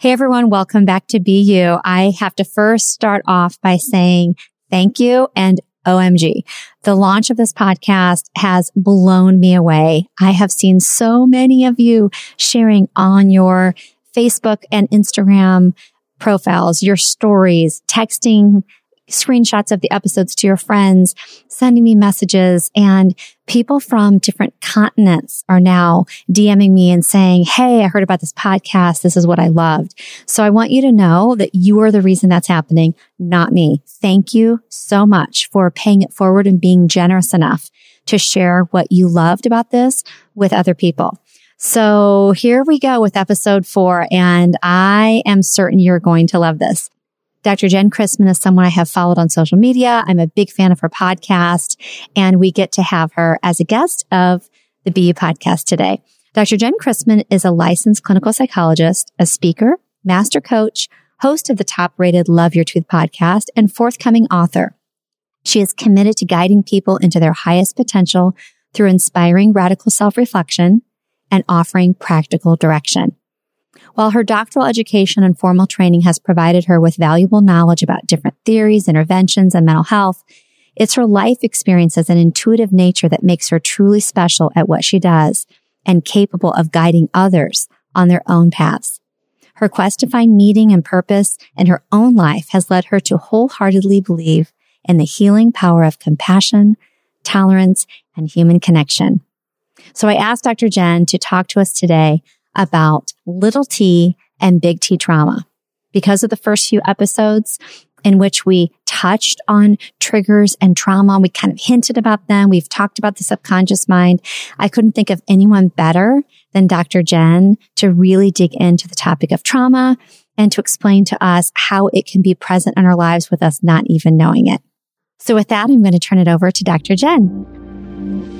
Hey everyone, welcome back to Be You. I have to first start off by saying thank you and OMG. The launch of this podcast has blown me away. I have seen so many of you sharing on your Facebook and Instagram profiles, your stories, texting screenshots of the episodes to your friends, sending me messages and people from different continents are now DMing me and saying, Hey, I heard about this podcast. This is what I loved. So I want you to know that you are the reason that's happening, not me. Thank you so much for paying it forward and being generous enough to share what you loved about this with other people. So here we go with episode four, and I am certain you're going to love this. Dr. Jen Chrisman is someone I have followed on social media. I'm a big fan of her podcast and we get to have her as a guest of the You podcast today. Dr. Jen Chrisman is a licensed clinical psychologist, a speaker, master coach, host of the top rated Love Your Truth podcast and forthcoming author. She is committed to guiding people into their highest potential through inspiring radical self reflection and offering practical direction. While her doctoral education and formal training has provided her with valuable knowledge about different theories, interventions, and mental health, it's her life experiences and intuitive nature that makes her truly special at what she does and capable of guiding others on their own paths. Her quest to find meaning and purpose in her own life has led her to wholeheartedly believe in the healing power of compassion, tolerance, and human connection. So I asked Dr. Jen to talk to us today about little t and big T trauma. Because of the first few episodes in which we touched on triggers and trauma, we kind of hinted about them. We've talked about the subconscious mind. I couldn't think of anyone better than Dr. Jen to really dig into the topic of trauma and to explain to us how it can be present in our lives with us not even knowing it. So with that, I'm going to turn it over to Dr. Jen.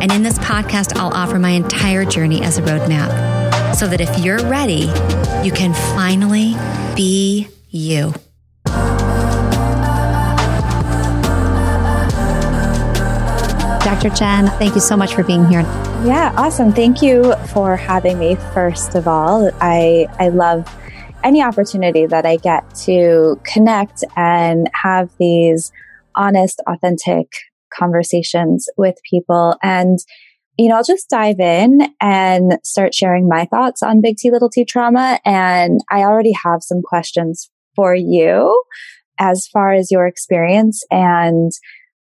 And in this podcast, I'll offer my entire journey as a roadmap so that if you're ready, you can finally be you. Dr. Jen, thank you so much for being here. Yeah, awesome. Thank you for having me. First of all, I I love any opportunity that I get to connect and have these honest, authentic conversations with people. And, you know, I'll just dive in and start sharing my thoughts on big T, little t trauma. And I already have some questions for you as far as your experience and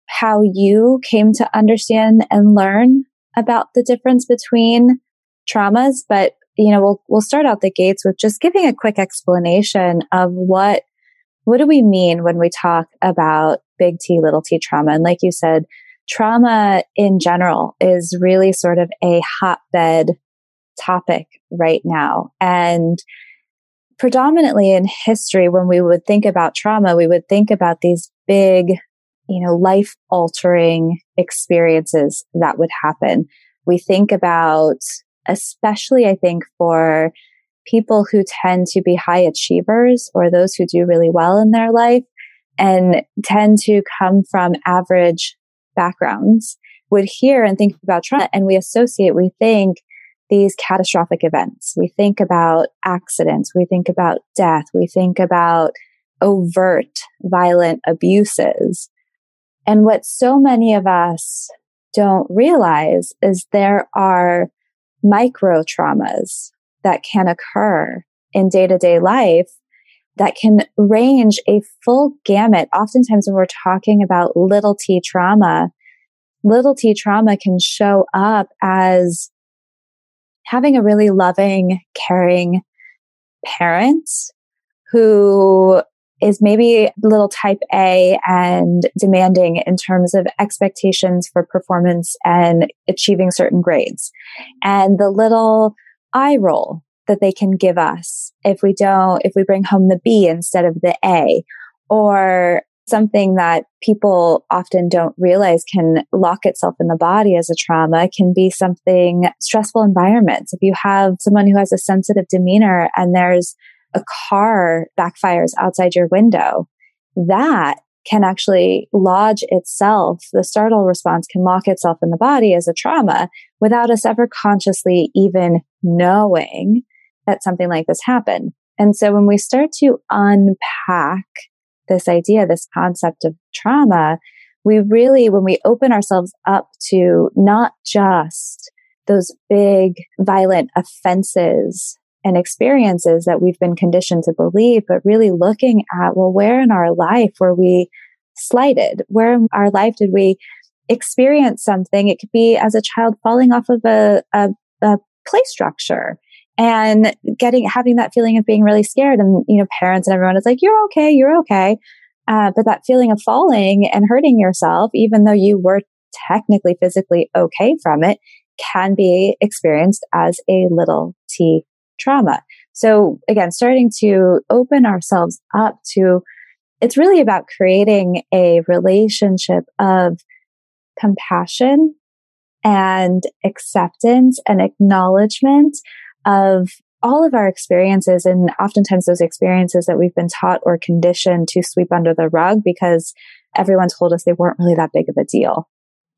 how you came to understand and learn about the difference between traumas. But, you know, we'll, we'll start out the gates with just giving a quick explanation of what, what do we mean when we talk about big T, little t trauma. And like you said, trauma in general is really sort of a hotbed topic right now. And predominantly in history, when we would think about trauma, we would think about these big, you know, life altering experiences that would happen. We think about, especially I think for people who tend to be high achievers or those who do really well in their life, and tend to come from average backgrounds would hear and think about trauma and we associate, we think these catastrophic events. We think about accidents. We think about death. We think about overt violent abuses. And what so many of us don't realize is there are micro traumas that can occur in day to day life that can range a full gamut. Oftentimes when we're talking about little t trauma, little t trauma can show up as having a really loving, caring parent who is maybe a little type A and demanding in terms of expectations for performance and achieving certain grades. And the little eye roll that they can give us if we don't, if we bring home the B instead of the A or something that people often don't realize can lock itself in the body as a trauma can be something stressful environments. If you have someone who has a sensitive demeanor and there's a car backfires outside your window, that can actually lodge itself. The startle response can lock itself in the body as a trauma without us ever consciously even knowing that something like this happened. And so when we start to unpack this idea, this concept of trauma, we really, when we open ourselves up to not just those big violent offenses and experiences that we've been conditioned to believe, but really looking at, well, where in our life were we slighted? Where in our life did we experience something? It could be as a child falling off of a, a, a play structure and getting, having that feeling of being really scared. And, you know, parents and everyone is like, you're okay, you're okay. Uh, but that feeling of falling and hurting yourself, even though you were technically physically okay from it, can be experienced as a little t trauma. So again, starting to open ourselves up to, it's really about creating a relationship of compassion and acceptance and acknowledgement of all of our experiences and oftentimes those experiences that we've been taught or conditioned to sweep under the rug because everyone told us they weren't really that big of a deal.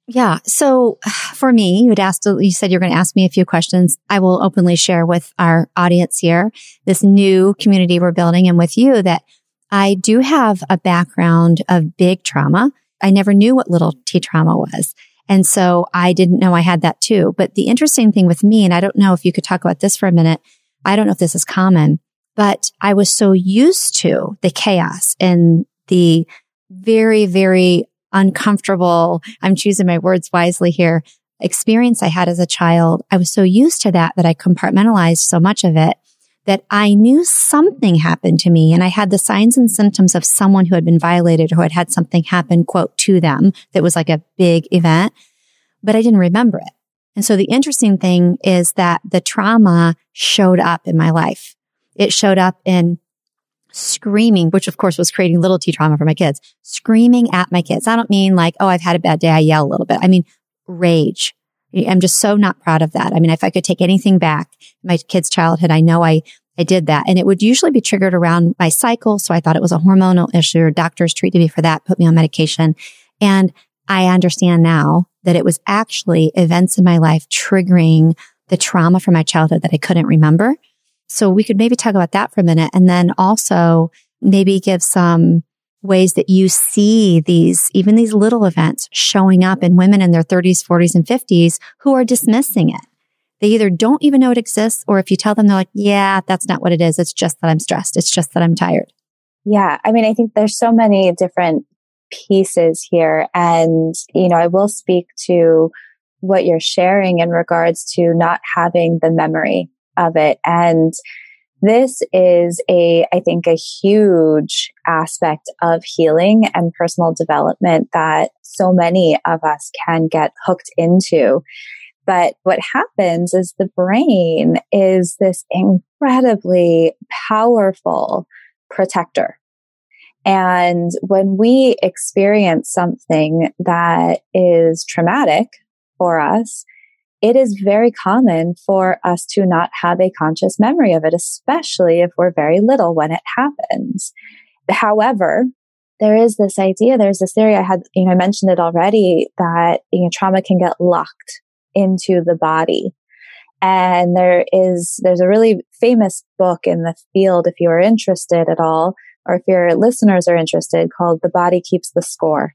Yeah. So for me, you had asked, you said you're going to ask me a few questions. I will openly share with our audience here this new community we're building and with you that I do have a background of big trauma. I never knew what little t trauma was. And so I didn't know I had that too. But the interesting thing with me, and I don't know if you could talk about this for a minute. I don't know if this is common, but I was so used to the chaos and the very, very uncomfortable. I'm choosing my words wisely here. Experience I had as a child. I was so used to that that I compartmentalized so much of it that I knew something happened to me and I had the signs and symptoms of someone who had been violated or had had something happen, quote, to them that was like a big event, but I didn't remember it. And so the interesting thing is that the trauma showed up in my life. It showed up in screaming, which of course was creating little t trauma for my kids, screaming at my kids. I don't mean like, oh, I've had a bad day. I yell a little bit. I mean, rage. I'm just so not proud of that. I mean, if I could take anything back, my kid's childhood, I know I, I did that and it would usually be triggered around my cycle. So I thought it was a hormonal issue. Doctors treated me for that, put me on medication. And I understand now that it was actually events in my life triggering the trauma from my childhood that I couldn't remember. So we could maybe talk about that for a minute and then also maybe give some ways that you see these, even these little events showing up in women in their 30s, 40s, and 50s who are dismissing it. They either don't even know it exists, or if you tell them, they're like, yeah, that's not what it is. It's just that I'm stressed. It's just that I'm tired. Yeah. I mean, I think there's so many different pieces here. And, you know, I will speak to what you're sharing in regards to not having the memory of it. And this is a, I think, a huge aspect of healing and personal development that so many of us can get hooked into. But what happens is the brain is this incredibly powerful protector. And when we experience something that is traumatic for us, it is very common for us to not have a conscious memory of it, especially if we're very little when it happens. However, there is this idea, there's this theory I had, you know, I mentioned it already that, you know, trauma can get locked into the body. And there is, there's a really famous book in the field, if you are interested at all, or if your listeners are interested, called The Body Keeps the Score.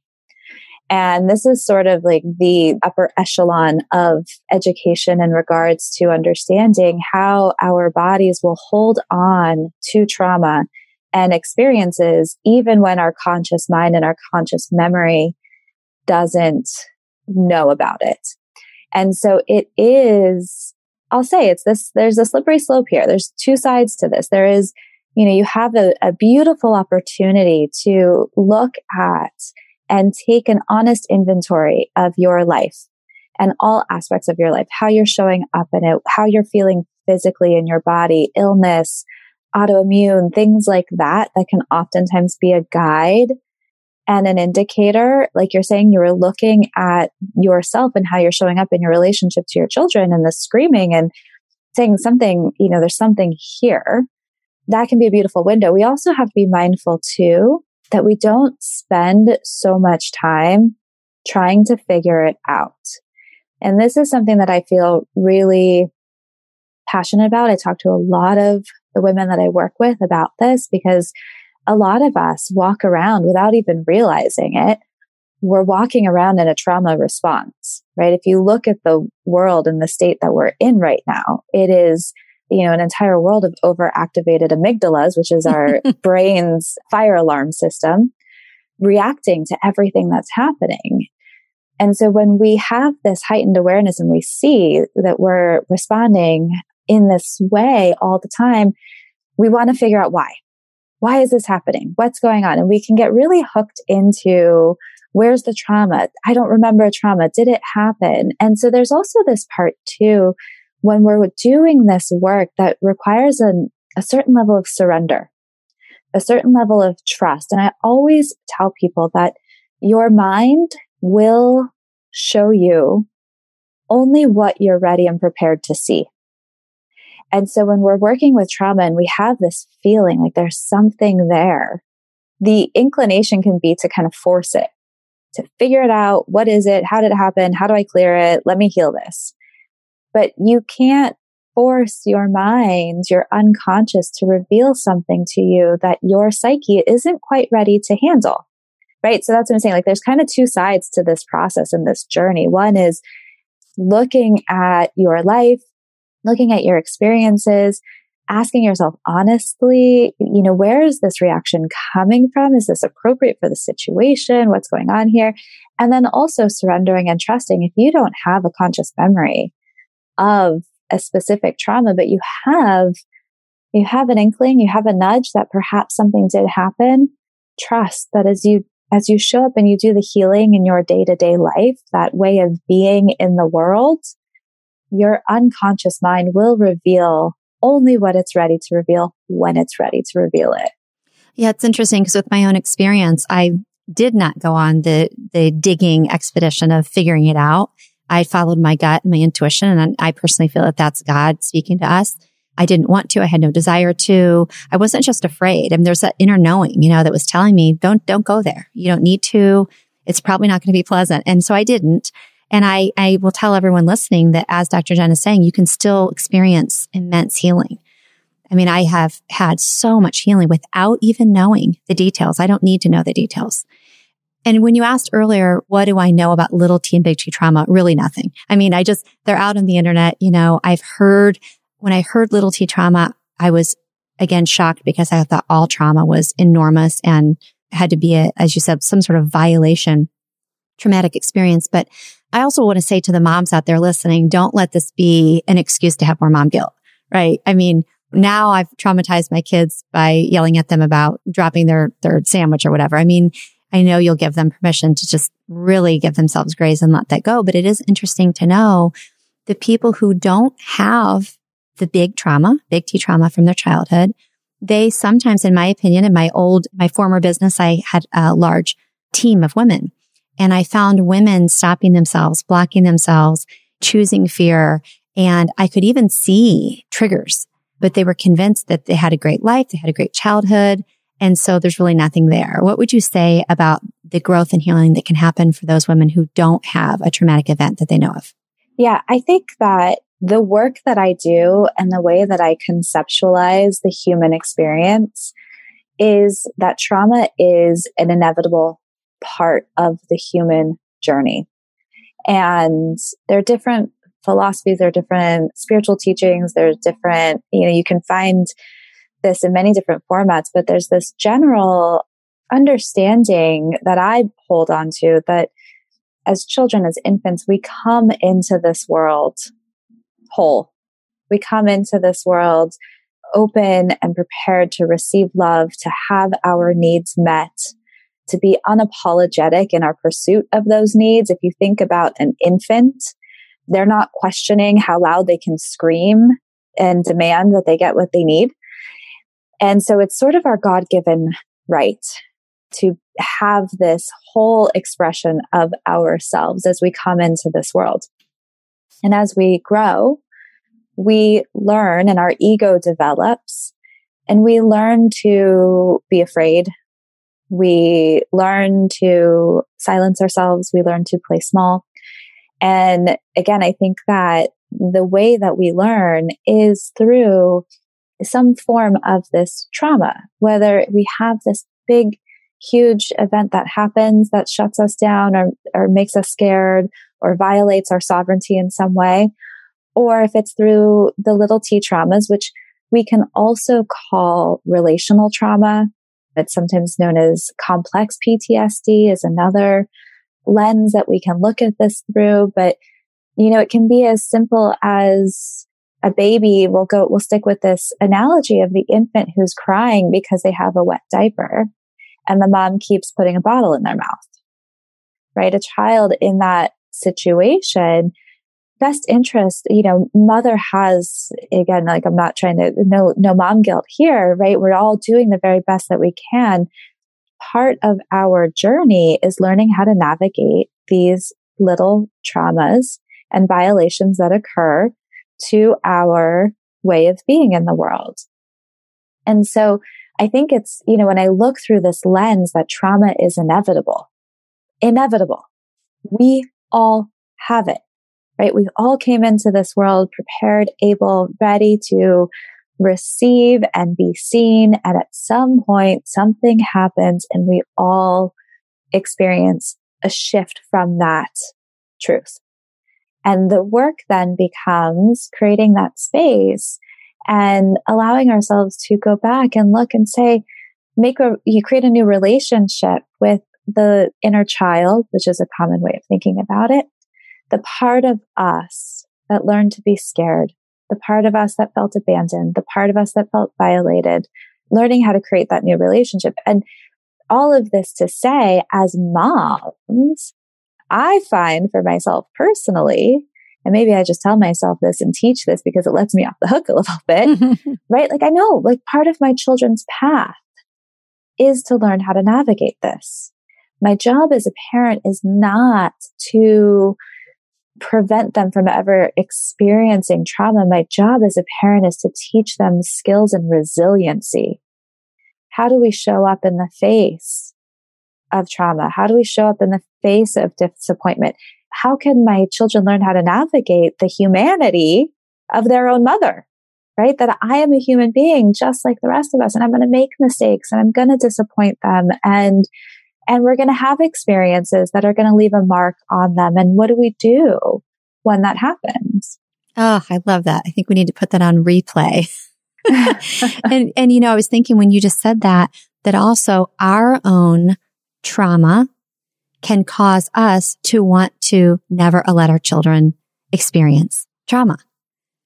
And this is sort of like the upper echelon of education in regards to understanding how our bodies will hold on to trauma and experiences, even when our conscious mind and our conscious memory doesn't know about it. And so it is, I'll say it's this, there's a slippery slope here. There's two sides to this. There is, you know, you have a, a beautiful opportunity to look at and take an honest inventory of your life and all aspects of your life, how you're showing up in it, how you're feeling physically in your body, illness, autoimmune, things like that, that can oftentimes be a guide and an indicator. Like you're saying, you were looking at yourself and how you're showing up in your relationship to your children and the screaming and saying something, you know, there's something here. That can be a beautiful window. We also have to be mindful too that we don't spend so much time trying to figure it out. And this is something that I feel really passionate about. I talk to a lot of the women that I work with about this because a lot of us walk around without even realizing it. We're walking around in a trauma response, right? If you look at the world and the state that we're in right now, it is, you know, an entire world of overactivated amygdalas, which is our brain's fire alarm system, reacting to everything that's happening. And so when we have this heightened awareness and we see that we're responding in this way all the time, we want to figure out why. Why is this happening? What's going on? And we can get really hooked into where's the trauma? I don't remember a trauma. Did it happen? And so there's also this part too, when we're doing this work that requires an, a certain level of surrender, a certain level of trust. And I always tell people that your mind will show you only what you're ready and prepared to see. And so when we're working with trauma and we have this feeling like there's something there, the inclination can be to kind of force it, to figure it out. What is it? How did it happen? How do I clear it? Let me heal this. But you can't force your mind, your unconscious to reveal something to you that your psyche isn't quite ready to handle. Right. So that's what I'm saying. Like there's kind of two sides to this process and this journey. One is looking at your life, looking at your experiences, asking yourself honestly, you know, where is this reaction coming from? Is this appropriate for the situation? What's going on here? And then also surrendering and trusting if you don't have a conscious memory of a specific trauma, but you have, you have an inkling, you have a nudge that perhaps something did happen. Trust that as you, as you show up and you do the healing in your day to day life, that way of being in the world, your unconscious mind will reveal only what it's ready to reveal when it's ready to reveal it. Yeah, it's interesting because with my own experience, I did not go on the the digging expedition of figuring it out. I followed my gut, my intuition, and I personally feel that that's God speaking to us. I didn't want to. I had no desire to. I wasn't just afraid. I mean, there's that inner knowing, you know, that was telling me, don't, don't go there. You don't need to. It's probably not going to be pleasant. And so I didn't. And I, I will tell everyone listening that as Dr. Jen is saying, you can still experience immense healing. I mean, I have had so much healing without even knowing the details. I don't need to know the details. And when you asked earlier, what do I know about little T and big T trauma? Really nothing. I mean, I just, they're out on the internet. You know, I've heard, when I heard little T trauma, I was again shocked because I thought all trauma was enormous and had to be a, as you said, some sort of violation, traumatic experience. But I also want to say to the moms out there listening, don't let this be an excuse to have more mom guilt, right? I mean, now I've traumatized my kids by yelling at them about dropping their, their sandwich or whatever. I mean, I know you'll give them permission to just really give themselves grace and let that go. But it is interesting to know the people who don't have the big trauma, big T trauma from their childhood, they sometimes, in my opinion, in my old, my former business, I had a large team of women and I found women stopping themselves, blocking themselves, choosing fear. And I could even see triggers, but they were convinced that they had a great life. They had a great childhood. And so there's really nothing there. What would you say about the growth and healing that can happen for those women who don't have a traumatic event that they know of? Yeah, I think that the work that I do and the way that I conceptualize the human experience is that trauma is an inevitable part of the human journey. And there are different philosophies, there are different spiritual teachings, there's different, you know, you can find this in many different formats, but there's this general understanding that I hold on to that as children, as infants, we come into this world whole. We come into this world open and prepared to receive love, to have our needs met, to be unapologetic in our pursuit of those needs. If you think about an infant, they're not questioning how loud they can scream and demand that they get what they need. And so it's sort of our God given right to have this whole expression of ourselves as we come into this world. And as we grow, we learn and our ego develops and we learn to be afraid. We learn to silence ourselves. We learn to play small. And again, I think that the way that we learn is through some form of this trauma, whether we have this big, huge event that happens that shuts us down or, or makes us scared or violates our sovereignty in some way, or if it's through the little t traumas, which we can also call relational trauma. It's sometimes known as complex PTSD is another lens that we can look at this through. But, you know, it can be as simple as a baby. We'll go, we'll stick with this analogy of the infant who's crying because they have a wet diaper and the mom keeps putting a bottle in their mouth, right? A child in that situation best interest, you know, mother has, again, like I'm not trying to, no, no mom guilt here, right? We're all doing the very best that we can. Part of our journey is learning how to navigate these little traumas and violations that occur to our way of being in the world. And so I think it's, you know, when I look through this lens that trauma is inevitable, inevitable. We all have it right? We all came into this world prepared, able, ready to receive and be seen. And at some point, something happens and we all experience a shift from that truth. And the work then becomes creating that space and allowing ourselves to go back and look and say, make a, you create a new relationship with the inner child, which is a common way of thinking about it the part of us that learned to be scared, the part of us that felt abandoned, the part of us that felt violated, learning how to create that new relationship. And all of this to say, as moms, I find for myself personally, and maybe I just tell myself this and teach this because it lets me off the hook a little bit, right? Like I know, like part of my children's path is to learn how to navigate this. My job as a parent is not to prevent them from ever experiencing trauma. My job as a parent is to teach them skills and resiliency. How do we show up in the face of trauma? How do we show up in the face of disappointment? How can my children learn how to navigate the humanity of their own mother? Right? That I am a human being just like the rest of us and I'm going to make mistakes and I'm going to disappoint them and and we're going to have experiences that are going to leave a mark on them. And what do we do when that happens? Oh, I love that. I think we need to put that on replay. and, and, you know, I was thinking when you just said that, that also our own trauma can cause us to want to never let our children experience trauma,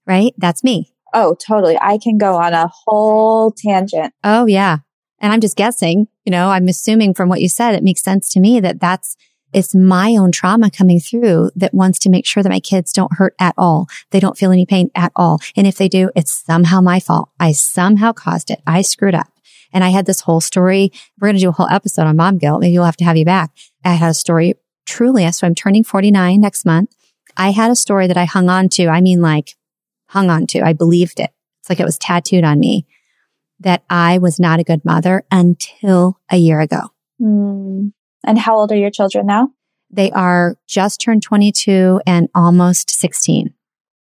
right? That's me. Oh, totally. I can go on a whole tangent. Oh, yeah. And I'm just guessing, you know, I'm assuming from what you said, it makes sense to me that that's, it's my own trauma coming through that wants to make sure that my kids don't hurt at all. They don't feel any pain at all. And if they do, it's somehow my fault. I somehow caused it. I screwed up. And I had this whole story. We're going to do a whole episode on mom guilt. Maybe we'll have to have you back. I had a story truly. So I'm turning 49 next month. I had a story that I hung on to. I mean, like hung on to. I believed it. It's like it was tattooed on me that I was not a good mother until a year ago. Mm. And how old are your children now? They are just turned 22 and almost 16.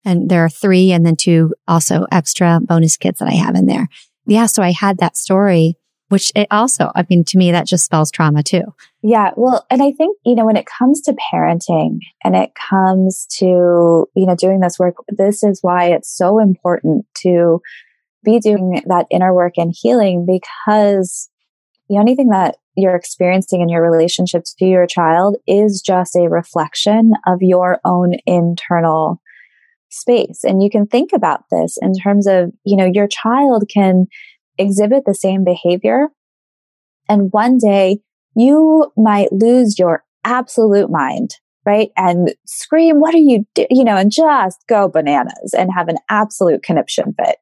And there are three and then two also extra bonus kids that I have in there. Yeah. So I had that story, which it also, I mean, to me, that just spells trauma too. Yeah. Well, and I think, you know, when it comes to parenting and it comes to, you know, doing this work, this is why it's so important to be doing that inner work and healing because the only thing that you're experiencing in your relationship to your child is just a reflection of your own internal space. And you can think about this in terms of, you know, your child can exhibit the same behavior. And one day you might lose your absolute mind, right? And scream, what are you do? You know, and just go bananas and have an absolute conniption fit.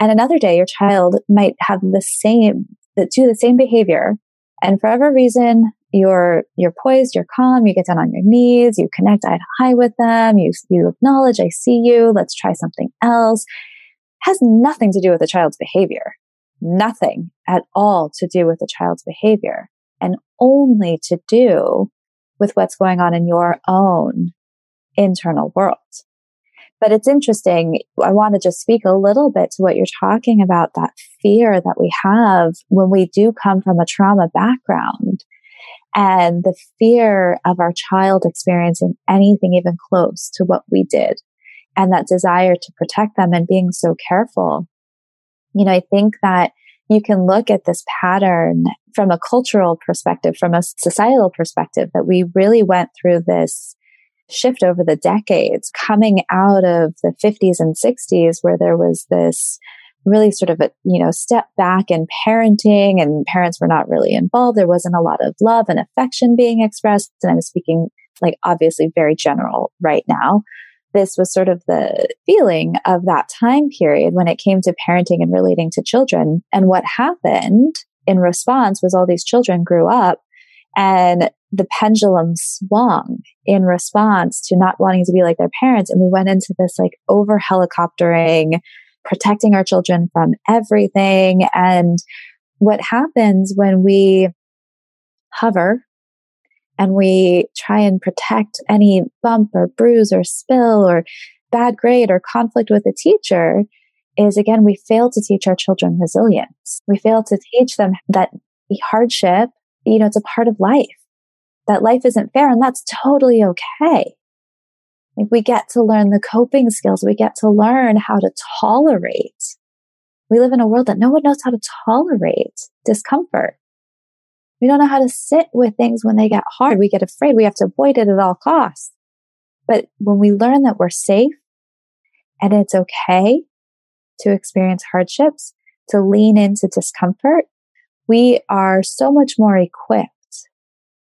And another day your child might have the same, do the same behavior. And for whatever reason, you're, you're poised, you're calm, you get down on your knees, you connect eye to eye with them, you, you acknowledge, I see you, let's try something else. Has nothing to do with the child's behavior. Nothing at all to do with the child's behavior and only to do with what's going on in your own internal world. But it's interesting. I want to just speak a little bit to what you're talking about that fear that we have when we do come from a trauma background and the fear of our child experiencing anything even close to what we did and that desire to protect them and being so careful. You know, I think that you can look at this pattern from a cultural perspective, from a societal perspective, that we really went through this shift over the decades coming out of the 50s and 60s where there was this really sort of a, you know, step back in parenting and parents were not really involved. There wasn't a lot of love and affection being expressed. And I'm speaking like obviously very general right now. This was sort of the feeling of that time period when it came to parenting and relating to children. And what happened in response was all these children grew up and the pendulum swung in response to not wanting to be like their parents. And we went into this like over helicoptering, protecting our children from everything. And what happens when we hover and we try and protect any bump or bruise or spill or bad grade or conflict with a teacher is again, we fail to teach our children resilience. We fail to teach them that hardship, you know, it's a part of life, that life isn't fair and that's totally okay. Like we get to learn the coping skills. We get to learn how to tolerate. We live in a world that no one knows how to tolerate discomfort. We don't know how to sit with things when they get hard. We get afraid. We have to avoid it at all costs. But when we learn that we're safe and it's okay to experience hardships, to lean into discomfort, we are so much more equipped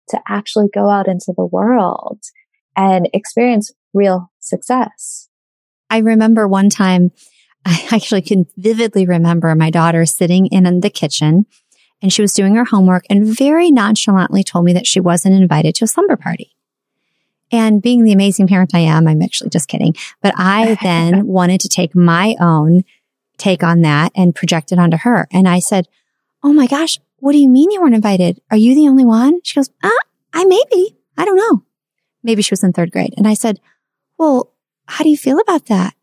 to actually go out into the world and experience real success. I remember one time, I actually can vividly remember my daughter sitting in the kitchen and she was doing her homework and very nonchalantly told me that she wasn't invited to a slumber party. And being the amazing parent I am, I'm actually just kidding. But I then wanted to take my own take on that and project it onto her. And I said, Oh my gosh, what do you mean you weren't invited? Are you the only one? She goes, ah, I may be. I don't know. Maybe she was in third grade. And I said, well, how do you feel about that?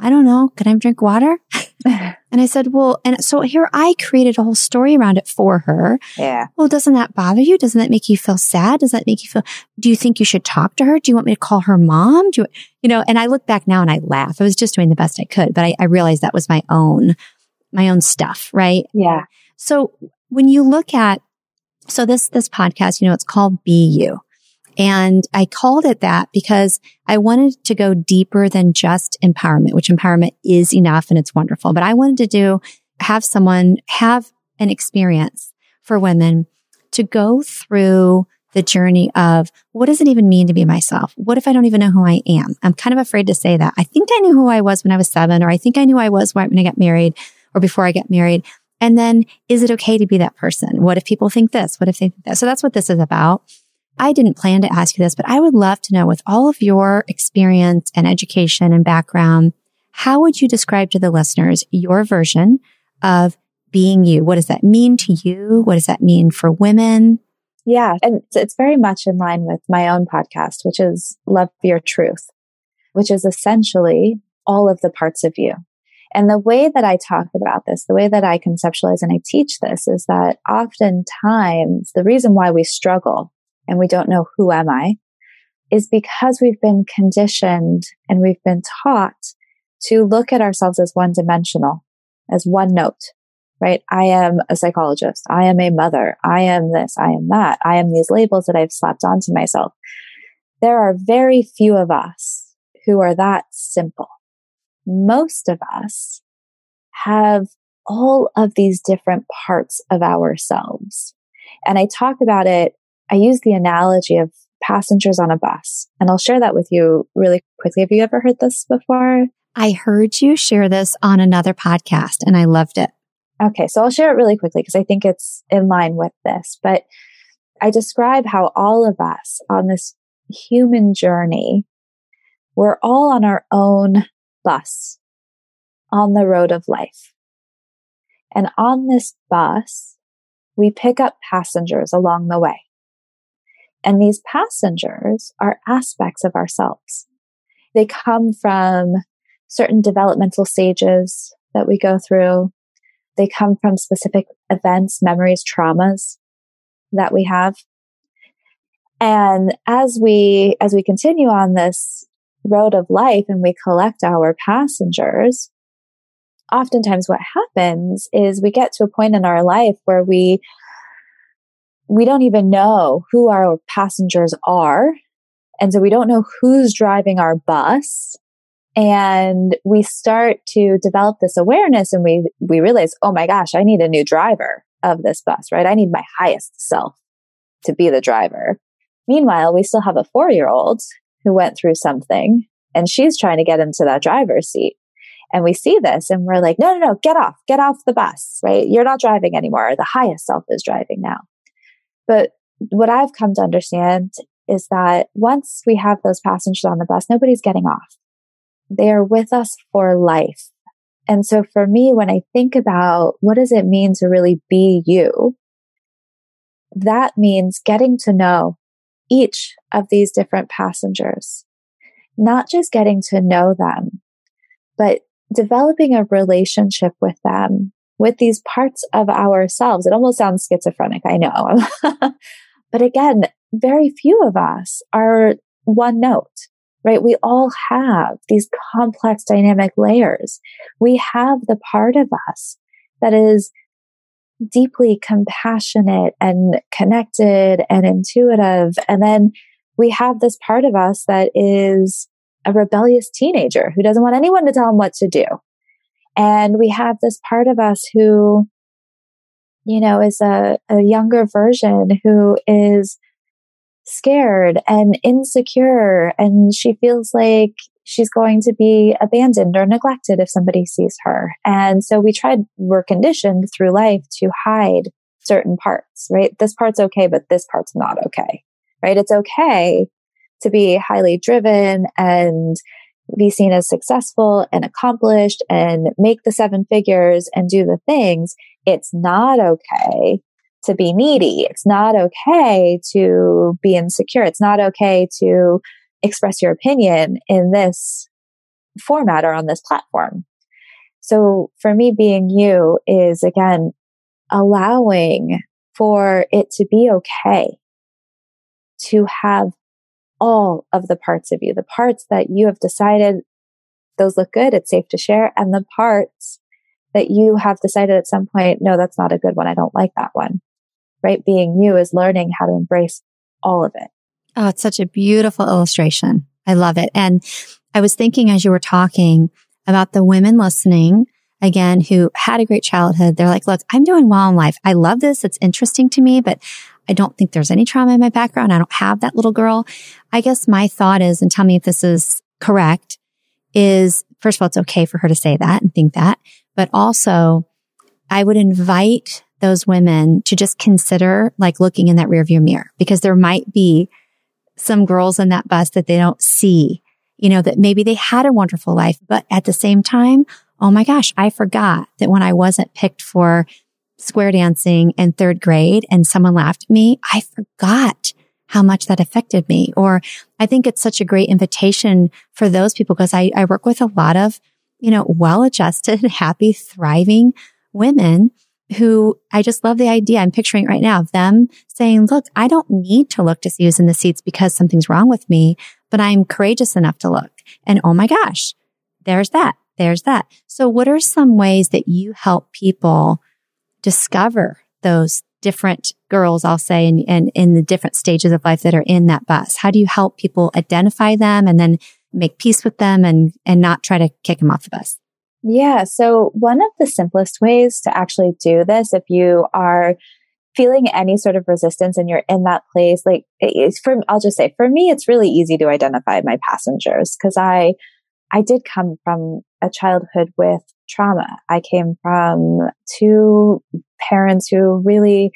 I don't know. Can I drink water? and I said, well, and so here I created a whole story around it for her. Yeah. Well, doesn't that bother you? Doesn't that make you feel sad? Does that make you feel, do you think you should talk to her? Do you want me to call her mom? Do you, you know, and I look back now and I laugh. I was just doing the best I could, but I, I realized that was my own, my own stuff, right? Yeah. So when you look at, so this, this podcast, you know, it's called Be You. And I called it that because I wanted to go deeper than just empowerment, which empowerment is enough and it's wonderful. But I wanted to do, have someone have an experience for women to go through the journey of what does it even mean to be myself? What if I don't even know who I am? I'm kind of afraid to say that. I think I knew who I was when I was seven, or I think I knew I was when I got married or before I got married. And then is it okay to be that person? What if people think this? What if they think that? So that's what this is about. I didn't plan to ask you this, but I would love to know with all of your experience and education and background, how would you describe to the listeners your version of being you? What does that mean to you? What does that mean for women? Yeah. And it's very much in line with my own podcast, which is Love Your Truth, which is essentially all of the parts of you. And the way that I talk about this, the way that I conceptualize and I teach this is that oftentimes the reason why we struggle and we don't know who am I is because we've been conditioned and we've been taught to look at ourselves as one dimensional. as one note, right? I am a psychologist. I am a mother. I am this. I am that. I am these labels that I've slapped onto myself. There are very few of us who are that simple. Most of us have all of these different parts of ourselves. And I talk about it. I use the analogy of passengers on a bus. And I'll share that with you really quickly. Have you ever heard this before? I heard you share this on another podcast and I loved it. Okay. So I'll share it really quickly because I think it's in line with this, but I describe how all of us on this human journey, we're all on our own bus on the road of life. And on this bus, we pick up passengers along the way. And these passengers are aspects of ourselves. They come from certain developmental stages that we go through. They come from specific events, memories, traumas that we have. And as we, as we continue on this road of life and we collect our passengers, oftentimes what happens is we get to a point in our life where we we don't even know who our passengers are. And so we don't know who's driving our bus. And we start to develop this awareness and we we realize oh my gosh i need a new driver of this bus right? I need my highest self to be the driver. Meanwhile we still have a 4 year old who went through something and she's trying to get into that driver's seat and we see this and we're like, no, no, no, get off, get off the bus, right? You're not driving anymore. The highest self is driving now. But what I've come to understand is that once we have those passengers on the bus, nobody's getting off. They are with us for life. And so for me, when I think about what does it mean to really be you, that means getting to know each of these different passengers, not just getting to know them, but developing a relationship with them, with these parts of ourselves. It almost sounds schizophrenic. I know. but again, very few of us are one note, right? We all have these complex dynamic layers. We have the part of us that is deeply compassionate and connected and intuitive. And then we have this part of us that is a rebellious teenager who doesn't want anyone to tell him what to do. And we have this part of us who, you know, is a, a younger version who is scared and insecure and she feels like she's going to be abandoned or neglected if somebody sees her. And so we tried, we're conditioned through life to hide certain parts, right? This part's okay, but this part's not okay, right? It's okay to be highly driven and be seen as successful and accomplished and make the seven figures and do the things. It's not okay to be needy. It's not okay to be insecure. It's not okay to express your opinion in this format or on this platform. So for me, being you is again, allowing for it to be okay to have all of the parts of you, the parts that you have decided those look good, it's safe to share, and the parts that you have decided at some point, no, that's not a good one. I don't like that one. Right? Being you is learning how to embrace all of it. Oh, it's such a beautiful illustration. I love it. And I was thinking as you were talking about the women listening again who had a great childhood. They're like, look, I'm doing well in life. I love this. It's interesting to me, but I don't think there's any trauma in my background. I don't have that little girl. I guess my thought is, and tell me if this is correct, is first of all, it's okay for her to say that and think that, but also I would invite those women to just consider like looking in that rearview mirror because there might be some girls in that bus that they don't see, you know, that maybe they had a wonderful life, but at the same time, oh my gosh, I forgot that when I wasn't picked for square dancing in third grade and someone laughed at me, I forgot how much that affected me. Or I think it's such a great invitation for those people because I, I work with a lot of, you know, well adjusted, happy, thriving women who I just love the idea. I'm picturing right now of them saying, look, I don't need to look to see who's in the seats because something's wrong with me, but I'm courageous enough to look. And oh my gosh, there's that. There's that. So what are some ways that you help people discover those different girls, I'll say, and in, the different stages of life that are in that bus? How do you help people identify them and then make peace with them and, and not try to kick them off the bus? Yeah. So one of the simplest ways to actually do this, if you are feeling any sort of resistance and you're in that place, like it's for, I'll just say for me, it's really easy to identify my passengers because I, I did come from a childhood with trauma. I came from two parents who really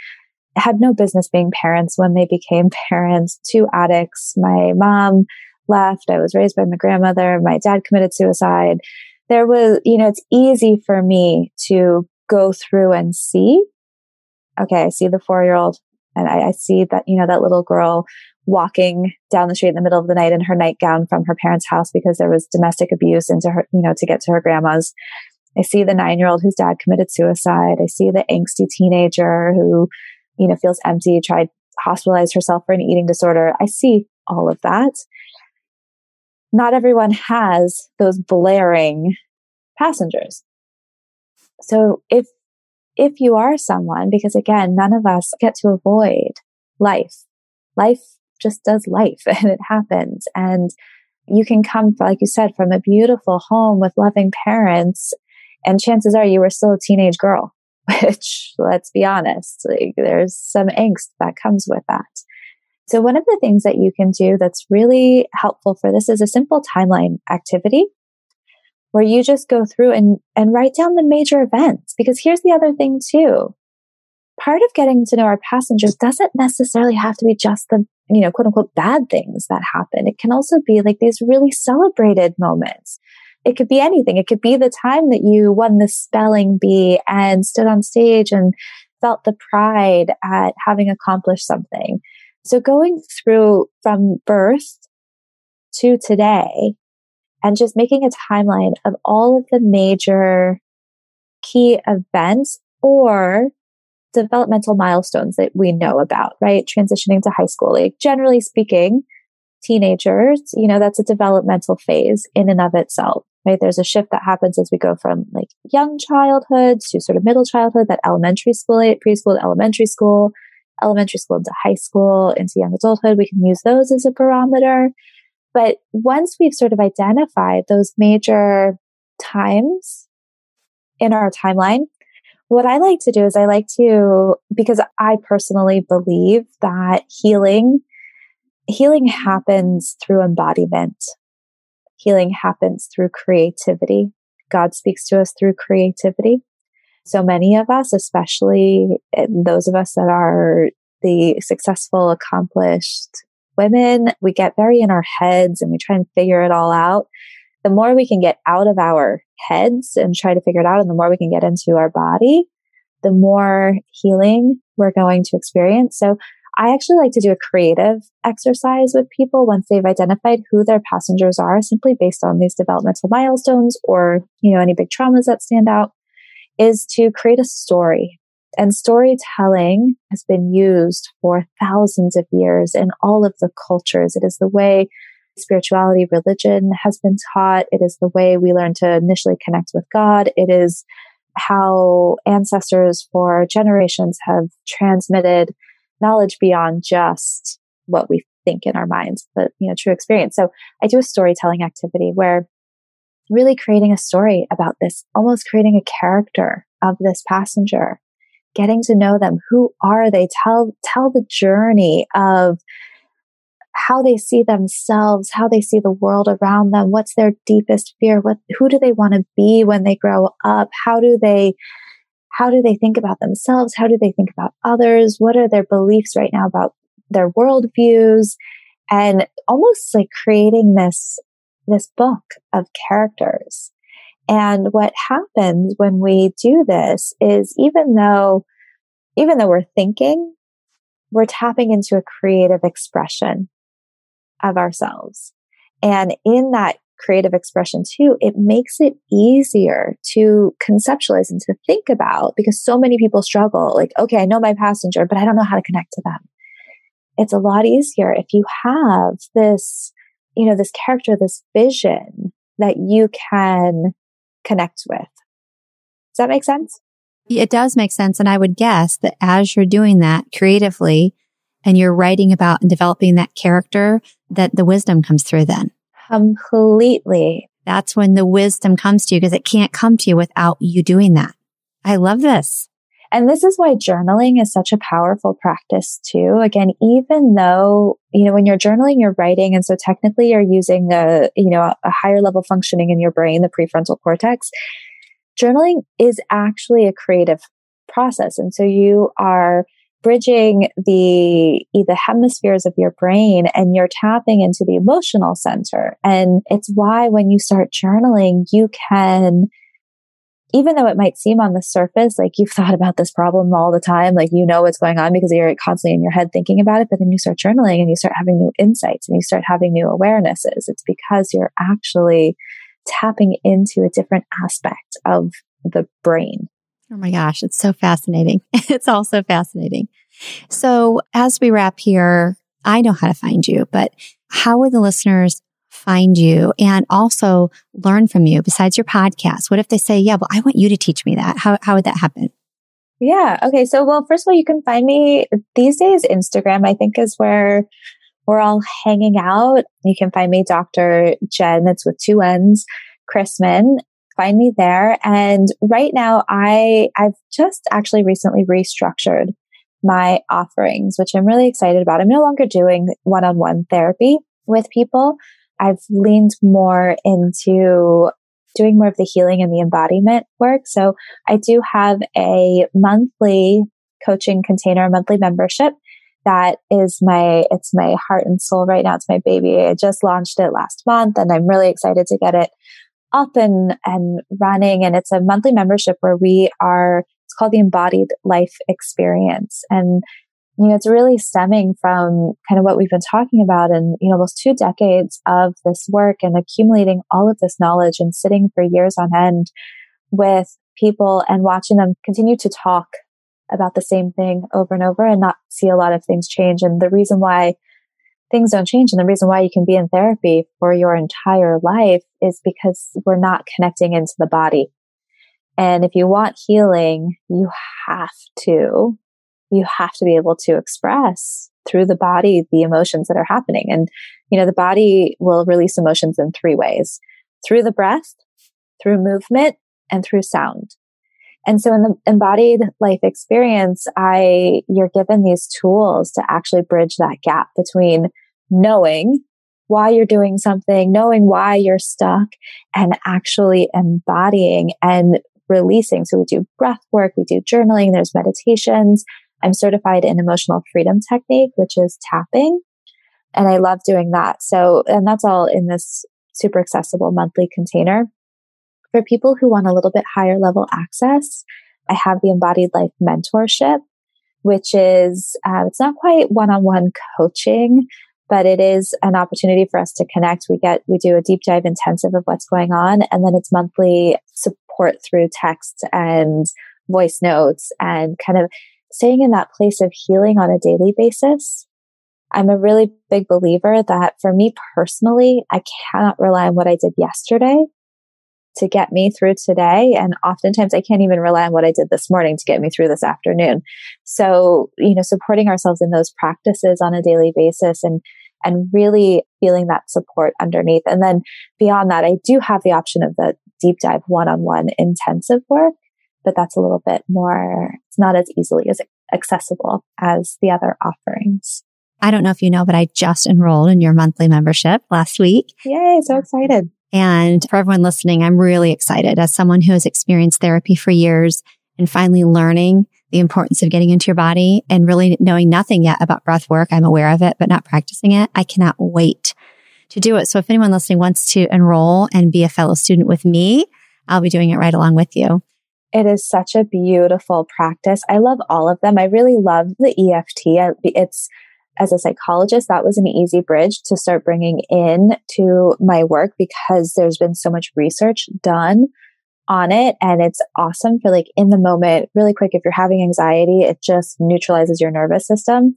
had no business being parents when they became parents, two addicts. My mom left. I was raised by my grandmother. My dad committed suicide. There was, you know, it's easy for me to go through and see, okay, I see the four year old and I, I, see that, you know, that little girl walking down the street in the middle of the night in her nightgown from her parents' house because there was domestic abuse into her, you know, to get to her grandma's. I see the nine year old whose dad committed suicide. I see the angsty teenager who, you know, feels empty, tried hospitalized herself for an eating disorder. I see all of that not everyone has those blaring passengers. So if, if you are someone, because again, none of us get to avoid life. Life just does life and it happens. And you can come, like you said, from a beautiful home with loving parents. And chances are you were still a teenage girl, which let's be honest, like there's some angst that comes with that. So one of the things that you can do that's really helpful for this is a simple timeline activity where you just go through and, and write down the major events. Because here's the other thing too. Part of getting to know our passengers doesn't necessarily have to be just the, you know, quote unquote bad things that happen. It can also be like these really celebrated moments. It could be anything. It could be the time that you won the spelling bee and stood on stage and felt the pride at having accomplished something. So going through from birth to today and just making a timeline of all of the major key events or developmental milestones that we know about, right? Transitioning to high school. Like generally speaking, teenagers, you know, that's a developmental phase in and of itself, right? There's a shift that happens as we go from like young childhood to sort of middle childhood, that elementary school, preschool to elementary school, elementary school into high school into young adulthood. We can use those as a barometer. But once we've sort of identified those major times in our timeline, what I like to do is I like to, because I personally believe that healing, healing happens through embodiment. Healing happens through creativity. God speaks to us through creativity so many of us, especially eh, those of us that are the successful, accomplished women, we get very in our heads and we try and figure it all out. The more we can get out of our heads and try to figure it out, and the more we can get into our body, the more healing we're going to experience. So I actually like to do a creative exercise with people once they've identified who their passengers are simply based on these developmental milestones or, you know, any big traumas that stand out is to create a story. And storytelling has been used for thousands of years in all of the cultures. It is the way spirituality, religion has been taught. It is the way we learn to initially connect with God. It is how ancestors for generations have transmitted knowledge beyond just what we think in our minds, but you know, true experience. So I do a storytelling activity where really creating a story about this, almost creating a character of this passenger, getting to know them. Who are they? Tell, tell the journey of how they see themselves, how they see the world around them. What's their deepest fear? What, who do they want to be when they grow up? How do they, how do they think about themselves? How do they think about others? What are their beliefs right now about their worldviews? And almost like creating this this book of characters. And what happens when we do this is even though, even though we're thinking, we're tapping into a creative expression of ourselves. And in that creative expression too, it makes it easier to conceptualize and to think about because so many people struggle like, okay, I know my passenger, but I don't know how to connect to them. It's a lot easier if you have this you know, this character, this vision that you can connect with. Does that make sense? It does make sense. And I would guess that as you're doing that creatively and you're writing about and developing that character, that the wisdom comes through then. Completely. That's when the wisdom comes to you because it can't come to you without you doing that. I love this. And this is why journaling is such a powerful practice too. Again, even though, you know, when you're journaling, you're writing. And so technically you're using a, you know, a higher level functioning in your brain, the prefrontal cortex. Journaling is actually a creative process. And so you are bridging the the hemispheres of your brain and you're tapping into the emotional center and it's why when you start journaling you can even though it might seem on the surface like you've thought about this problem all the time, like you know what's going on because you're constantly in your head thinking about it, but then you start journaling and you start having new insights and you start having new awarenesses. It's because you're actually tapping into a different aspect of the brain. Oh my gosh, it's so fascinating. it's all so fascinating. So as we wrap here, I know how to find you, but how would the listeners find you and also learn from you besides your podcast? What if they say, yeah, well, I want you to teach me that? How, how would that happen? Yeah. Okay. So, well, first of all, you can find me these days. Instagram, I think, is where we're all hanging out. You can find me Dr. Jenn. It's with two N's, Chrisman. Find me there. And right now, I, I've just actually recently restructured my offerings, which I'm really excited about. I'm no longer doing one on one therapy with people. I've leaned more into doing more of the healing and the embodiment work. So I do have a monthly coaching container, a monthly membership that is my, it's my heart and soul right now. It's my baby. I just launched it last month and I'm really excited to get it up and, and running. And it's a monthly membership where we are, it's called the embodied life experience. And you know, it's really stemming from kind of what we've been talking about and, you know, almost two decades of this work and accumulating all of this knowledge and sitting for years on end with people and watching them continue to talk about the same thing over and over and not see a lot of things change. And the reason why things don't change and the reason why you can be in therapy for your entire life is because we're not connecting into the body. And if you want healing, you have to you have to be able to express through the body the emotions that are happening. And, you know, the body will release emotions in three ways through the breath, through movement, and through sound. And so in the embodied life experience, I, you're given these tools to actually bridge that gap between knowing why you're doing something, knowing why you're stuck and actually embodying and releasing. So we do breath work, we do journaling, there's meditations, I'm certified in emotional freedom technique, which is tapping. And I love doing that. So, and that's all in this super accessible monthly container. For people who want a little bit higher level access, I have the embodied life mentorship, which is, uh, it's not quite one on one coaching, but it is an opportunity for us to connect. We get, we do a deep dive intensive of what's going on. And then it's monthly support through text and voice notes and kind of staying in that place of healing on a daily basis. I'm a really big believer that for me personally, I cannot rely on what I did yesterday to get me through today. And oftentimes I can't even rely on what I did this morning to get me through this afternoon. So, you know, supporting ourselves in those practices on a daily basis and, and really feeling that support underneath. And then beyond that, I do have the option of the deep dive one on one intensive work but that's a little bit more, it's not as easily as accessible as the other offerings. I don't know if you know, but I just enrolled in your monthly membership last week. Yay, so excited. And for everyone listening, I'm really excited as someone who has experienced therapy for years and finally learning the importance of getting into your body and really knowing nothing yet about breath work. I'm aware of it, but not practicing it. I cannot wait to do it. So if anyone listening wants to enroll and be a fellow student with me, I'll be doing it right along with you. It is such a beautiful practice. I love all of them. I really love the EFT. It's as a psychologist, that was an easy bridge to start bringing in to my work because there's been so much research done on it. And it's awesome for like in the moment, really quick. If you're having anxiety, it just neutralizes your nervous system.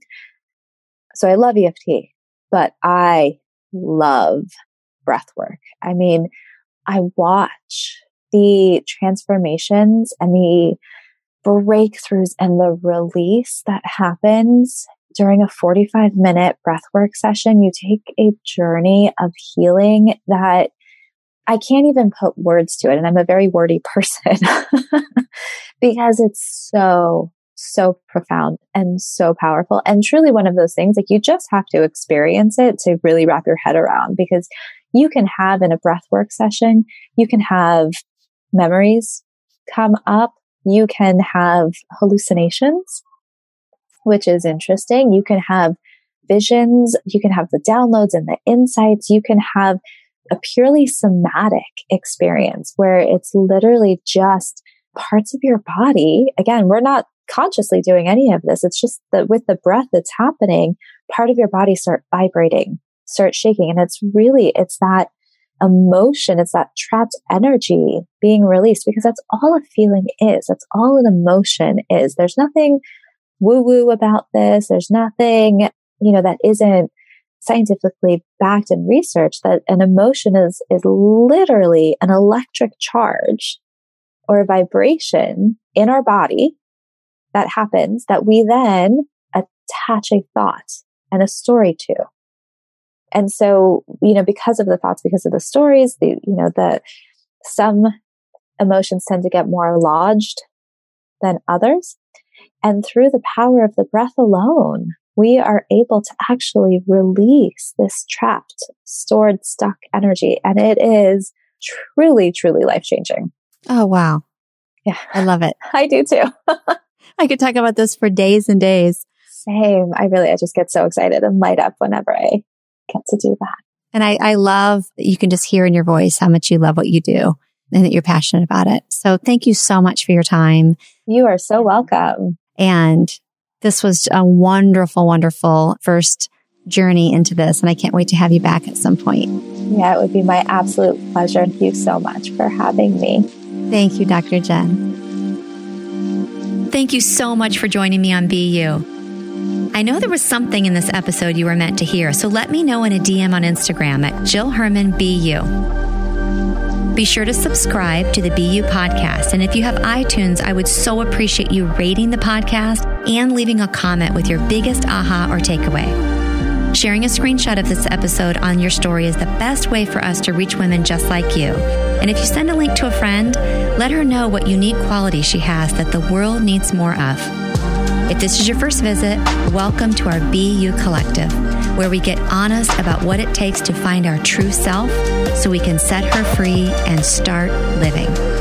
So I love EFT, but I love breath work. I mean, I watch the transformations and the breakthroughs and the release that happens during a 45 minute breathwork session, you take a journey of healing that I can't even put words to it. And I'm a very wordy person because it's so, so profound and so powerful and truly one of those things like you just have to experience it to really wrap your head around because you can have in a breathwork session, you can have memories come up. You can have hallucinations, which is interesting. You can have visions. You can have the downloads and the insights. You can have a purely somatic experience where it's literally just parts of your body. Again, we're not consciously doing any of this. It's just that with the breath that's happening, part of your body start vibrating, start shaking. And it's really, it's that emotion. It's that trapped energy being released because that's all a feeling is. That's all an emotion is. There's nothing woo woo about this. There's nothing, you know, that isn't scientifically backed in research that an emotion is, is literally an electric charge or a vibration in our body that happens that we then attach a thought and a story to. And so, you know, because of the thoughts, because of the stories, the, you know, the, some emotions tend to get more lodged than others. And through the power of the breath alone, we are able to actually release this trapped, stored, stuck energy. And it is truly, truly life changing. Oh, wow. Yeah. I love it. I do too. I could talk about this for days and days. Same. I really, I just get so excited and light up whenever I get to do that. And I, I love you can just hear in your voice how much you love what you do and that you're passionate about it. So thank you so much for your time. You are so welcome. And this was a wonderful, wonderful first journey into this. And I can't wait to have you back at some point. Yeah, it would be my absolute pleasure. Thank you so much for having me. Thank you, Dr. Jenn. Thank you so much for joining me on You. I know there was something in this episode you were meant to hear, so let me know in a DM on Instagram at Jill Herman BU. Be sure to subscribe to the BU podcast. And if you have iTunes, I would so appreciate you rating the podcast and leaving a comment with your biggest aha or takeaway. Sharing a screenshot of this episode on your story is the best way for us to reach women just like you. And if you send a link to a friend, let her know what unique quality she has that the world needs more of. If this is your first visit, welcome to our BU Collective, where we get honest about what it takes to find our true self so we can set her free and start living.